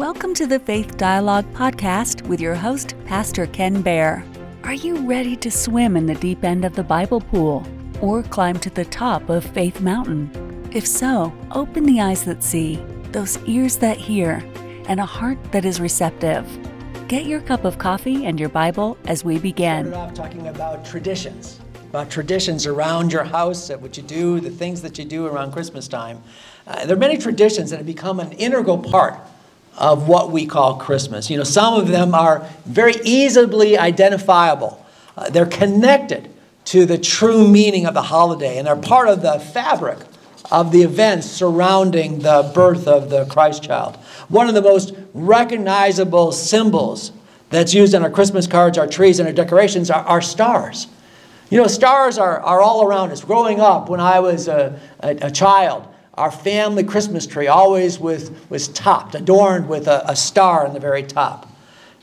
Welcome to the Faith Dialogue podcast with your host, Pastor Ken Baer. Are you ready to swim in the deep end of the Bible pool or climb to the top of Faith Mountain? If so, open the eyes that see, those ears that hear, and a heart that is receptive. Get your cup of coffee and your Bible as we begin. Off talking about traditions, about traditions around your house, what you do, the things that you do around Christmas time. Uh, there are many traditions that have become an integral part of what we call Christmas. You know, some of them are very easily identifiable. Uh, they're connected to the true meaning of the holiday, and they're part of the fabric of the events surrounding the birth of the Christ child. One of the most recognizable symbols that's used in our Christmas cards, our trees, and our decorations are, are stars. You know, stars are, are all around us. Growing up, when I was a, a, a child, our family Christmas tree always was, was topped, adorned with a, a star on the very top.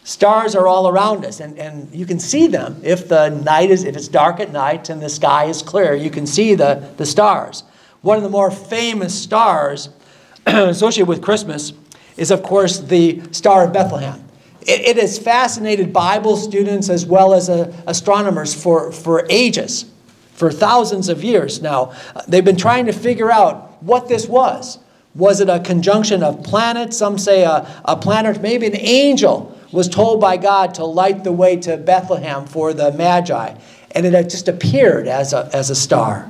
Stars are all around us, and, and you can see them if the night is if it's dark at night and the sky is clear. You can see the, the stars. One of the more famous stars associated with Christmas is, of course, the Star of Bethlehem. It, it has fascinated Bible students as well as uh, astronomers for, for ages, for thousands of years now. They've been trying to figure out what this was. Was it a conjunction of planets? Some say a, a planet, maybe an angel was told by God to light the way to Bethlehem for the Magi, and it just appeared as a, as a star.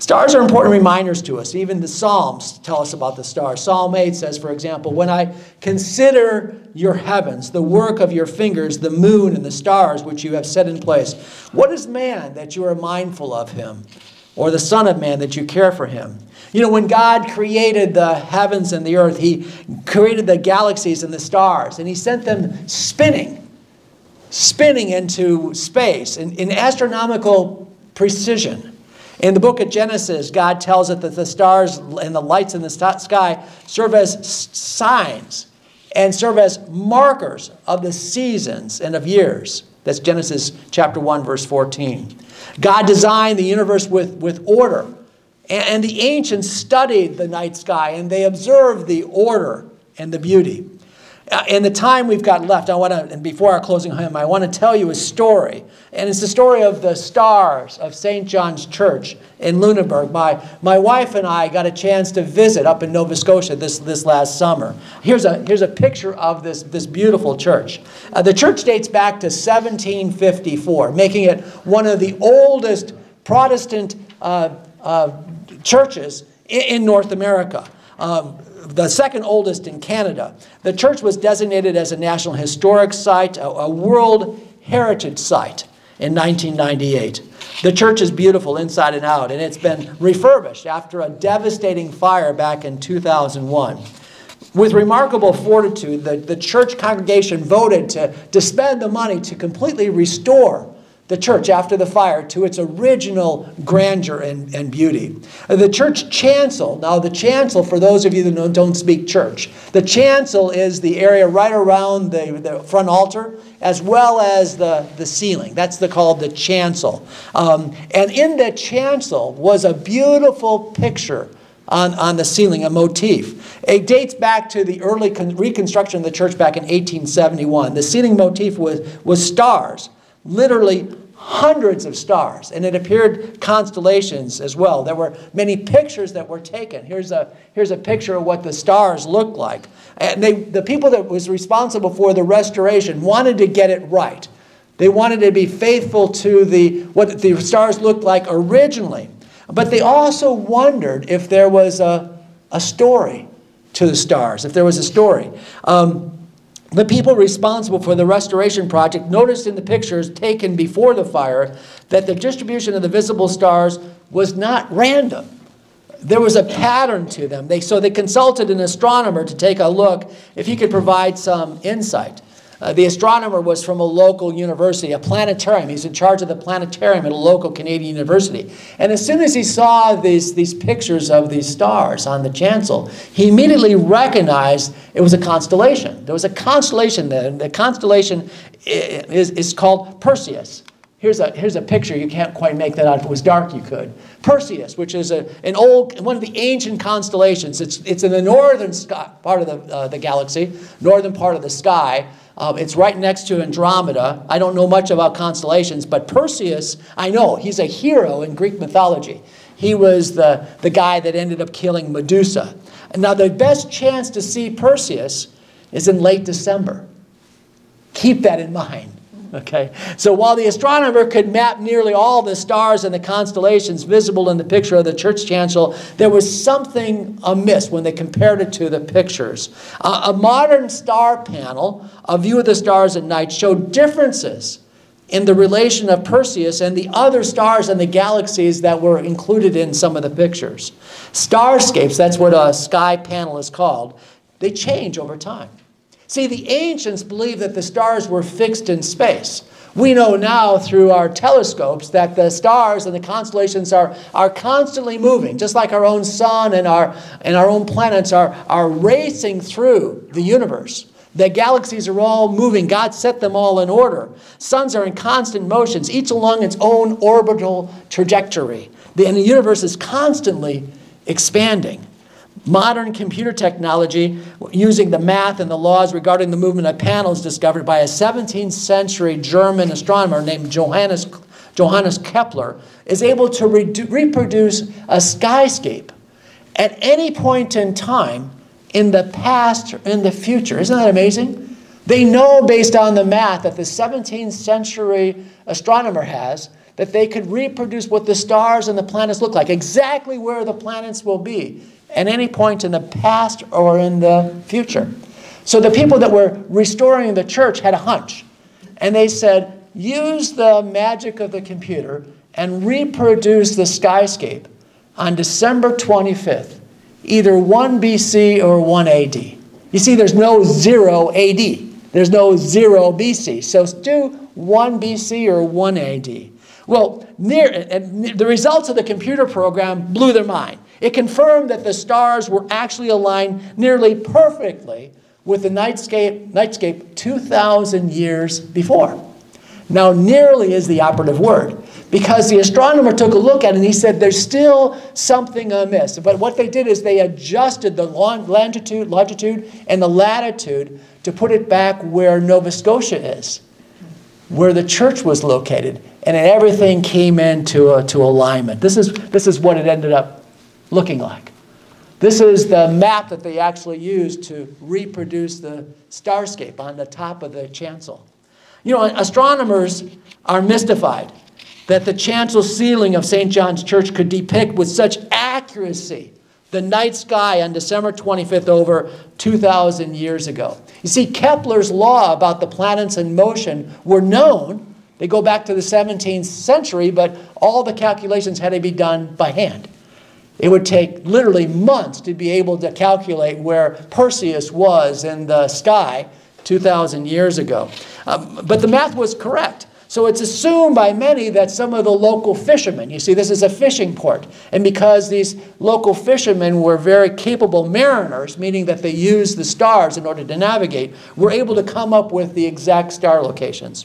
Stars are important reminders to us. Even the Psalms tell us about the stars. Psalm 8 says, for example, When I consider your heavens, the work of your fingers, the moon and the stars which you have set in place, what is man that you are mindful of him? Or the Son of Man that you care for him? You know, when God created the heavens and the earth, He created the galaxies and the stars, and He sent them spinning, spinning into space in, in astronomical precision. In the book of Genesis, God tells us that the stars and the lights in the sky serve as signs and serve as markers of the seasons and of years. That's Genesis chapter 1, verse 14. God designed the universe with, with order and the ancients studied the night sky and they observed the order and the beauty. Uh, in the time we've got left, I want to, and before our closing hymn, I want to tell you a story. And it's the story of the stars of St. John's Church in Lunenburg. My, my wife and I got a chance to visit up in Nova Scotia this, this last summer. Here's a, here's a picture of this, this beautiful church. Uh, the church dates back to 1754, making it one of the oldest Protestant uh, uh, churches in North America. Um, the second oldest in Canada. The church was designated as a National Historic Site, a, a World Heritage Site in 1998. The church is beautiful inside and out, and it's been refurbished after a devastating fire back in 2001. With remarkable fortitude, the, the church congregation voted to, to spend the money to completely restore the church after the fire to its original grandeur and, and beauty. The church chancel, now the chancel, for those of you that don't, don't speak church, the chancel is the area right around the, the front altar as well as the, the ceiling. That's the, called the chancel. Um, and in the chancel was a beautiful picture on, on the ceiling, a motif. It dates back to the early con- reconstruction of the church back in 1871. The ceiling motif was, was stars literally hundreds of stars, and it appeared constellations as well. There were many pictures that were taken. Here's a, here's a picture of what the stars looked like. And they, the people that was responsible for the restoration wanted to get it right. They wanted to be faithful to the, what the stars looked like originally. But they also wondered if there was a, a story to the stars, if there was a story. Um, the people responsible for the restoration project noticed in the pictures taken before the fire that the distribution of the visible stars was not random. There was a pattern to them. They, so they consulted an astronomer to take a look if he could provide some insight. Uh, the astronomer was from a local university, a planetarium. He's in charge of the planetarium at a local Canadian university. And as soon as he saw these, these pictures of these stars on the chancel, he immediately recognized it was a constellation. There was a constellation there. The constellation is, is called Perseus. Here's a, here's a picture. You can't quite make that out. If it was dark, you could. Perseus, which is a, an old, one of the ancient constellations. It's, it's in the northern sky, part of the, uh, the galaxy, northern part of the sky. Um, it's right next to Andromeda. I don't know much about constellations, but Perseus, I know, he's a hero in Greek mythology. He was the, the guy that ended up killing Medusa. Now, the best chance to see Perseus is in late December. Keep that in mind. Okay? So while the astronomer could map nearly all the stars and the constellations visible in the picture of the church chancel, there was something amiss when they compared it to the pictures. Uh, a modern star panel, a view of the stars at night, showed differences in the relation of Perseus and the other stars and the galaxies that were included in some of the pictures. Starscapes, that's what a sky panel is called, they change over time. See, the ancients believed that the stars were fixed in space. We know now through our telescopes that the stars and the constellations are, are constantly moving, just like our own sun and our, and our own planets are, are racing through the universe. The galaxies are all moving. God set them all in order. Suns are in constant motions, each along its own orbital trajectory. The, and the universe is constantly expanding modern computer technology using the math and the laws regarding the movement of panels discovered by a 17th century German astronomer named Johannes, Johannes Kepler is able to reproduce a skyscape at any point in time in the past or in the future. Isn't that amazing? They know based on the math that the 17th century astronomer has that they could reproduce what the stars and the planets look like, exactly where the planets will be at any point in the past or in the future. So the people that were restoring the church had a hunch. And they said, use the magic of the computer and reproduce the skyscape on December 25th, either 1 BC or 1 AD. You see, there's no 0 AD. There's no 0 BC. So do 1 BC or 1 AD. Well, near, the results of the computer program blew their mind. It confirmed that the stars were actually aligned nearly perfectly with the nightscape, nightscape 2,000 years before. Now, nearly is the operative word because the astronomer took a look at it and he said there's still something amiss. But what they did is they adjusted the longitude, longitude and the latitude to put it back where Nova Scotia is, where the church was located. And everything came into a, to alignment. This is, this is what it ended up looking like. This is the map that they actually used to reproduce the starscape on the top of the chancel. You know, astronomers are mystified that the chancel ceiling of St. John's Church could depict with such accuracy the night sky on December 25th over 2,000 years ago. You see, Kepler's law about the planets in motion were known. They go back to the 17th century, but all the calculations had to be done by hand. It would take literally months to be able to calculate where Perseus was in the sky 2,000 years ago. Um, but the math was correct. So it's assumed by many that some of the local fishermen, you see, this is a fishing port, and because these local fishermen were very capable mariners, meaning that they used the stars in order to navigate, were able to come up with the exact star locations.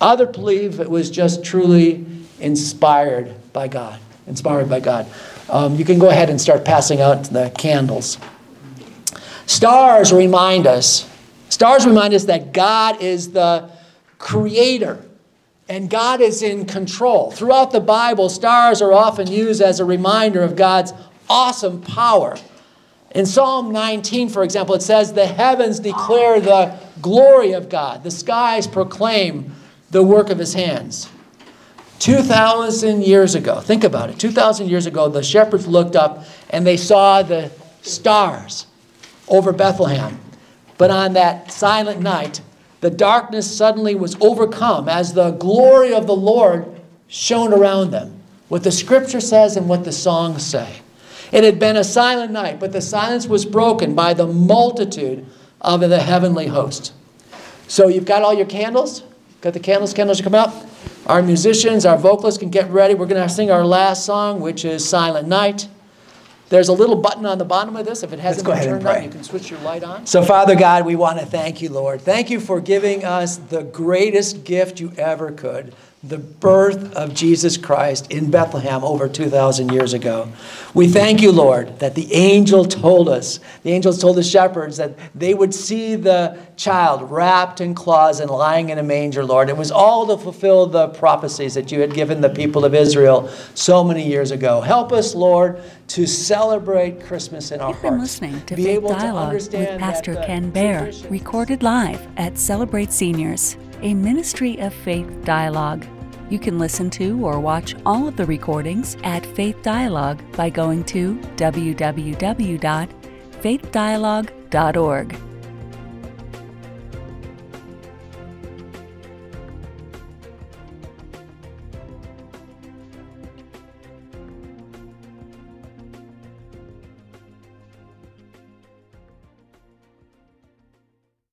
Others believe it was just truly inspired by God, inspired by God. Um, you can go ahead and start passing out the candles. Stars remind us, stars remind us that God is the creator and God is in control. Throughout the Bible, stars are often used as a reminder of God's awesome power. In Psalm 19, for example, it says, The heavens declare the glory of God, the skies proclaim the work of his hands. 2,000 years ago, think about it. 2,000 years ago, the shepherds looked up and they saw the stars over Bethlehem. But on that silent night, the darkness suddenly was overcome as the glory of the Lord shone around them. What the scripture says and what the songs say. It had been a silent night, but the silence was broken by the multitude of the heavenly host. So you've got all your candles? Got the candles? Candles are coming up? Our musicians, our vocalists can get ready. We're going to sing our last song, which is Silent Night. There's a little button on the bottom of this. If it hasn't been turned on, you can switch your light on. So, Father God, we want to thank you, Lord. Thank you for giving us the greatest gift you ever could the birth of Jesus Christ in Bethlehem over 2,000 years ago. We thank you, Lord, that the angel told us, the angels told the shepherds that they would see the child wrapped in cloths and lying in a manger, Lord. It was all to fulfill the prophecies that you had given the people of Israel so many years ago. Help us, Lord, to celebrate Christmas in our You've hearts. been listening to Be Faith able to Dialogue with Pastor that Ken Baer, recorded live at Celebrate Seniors, a ministry of Faith Dialogue. You can listen to or watch all of the recordings at Faith Dialogue by going to www.faithdialogue.org.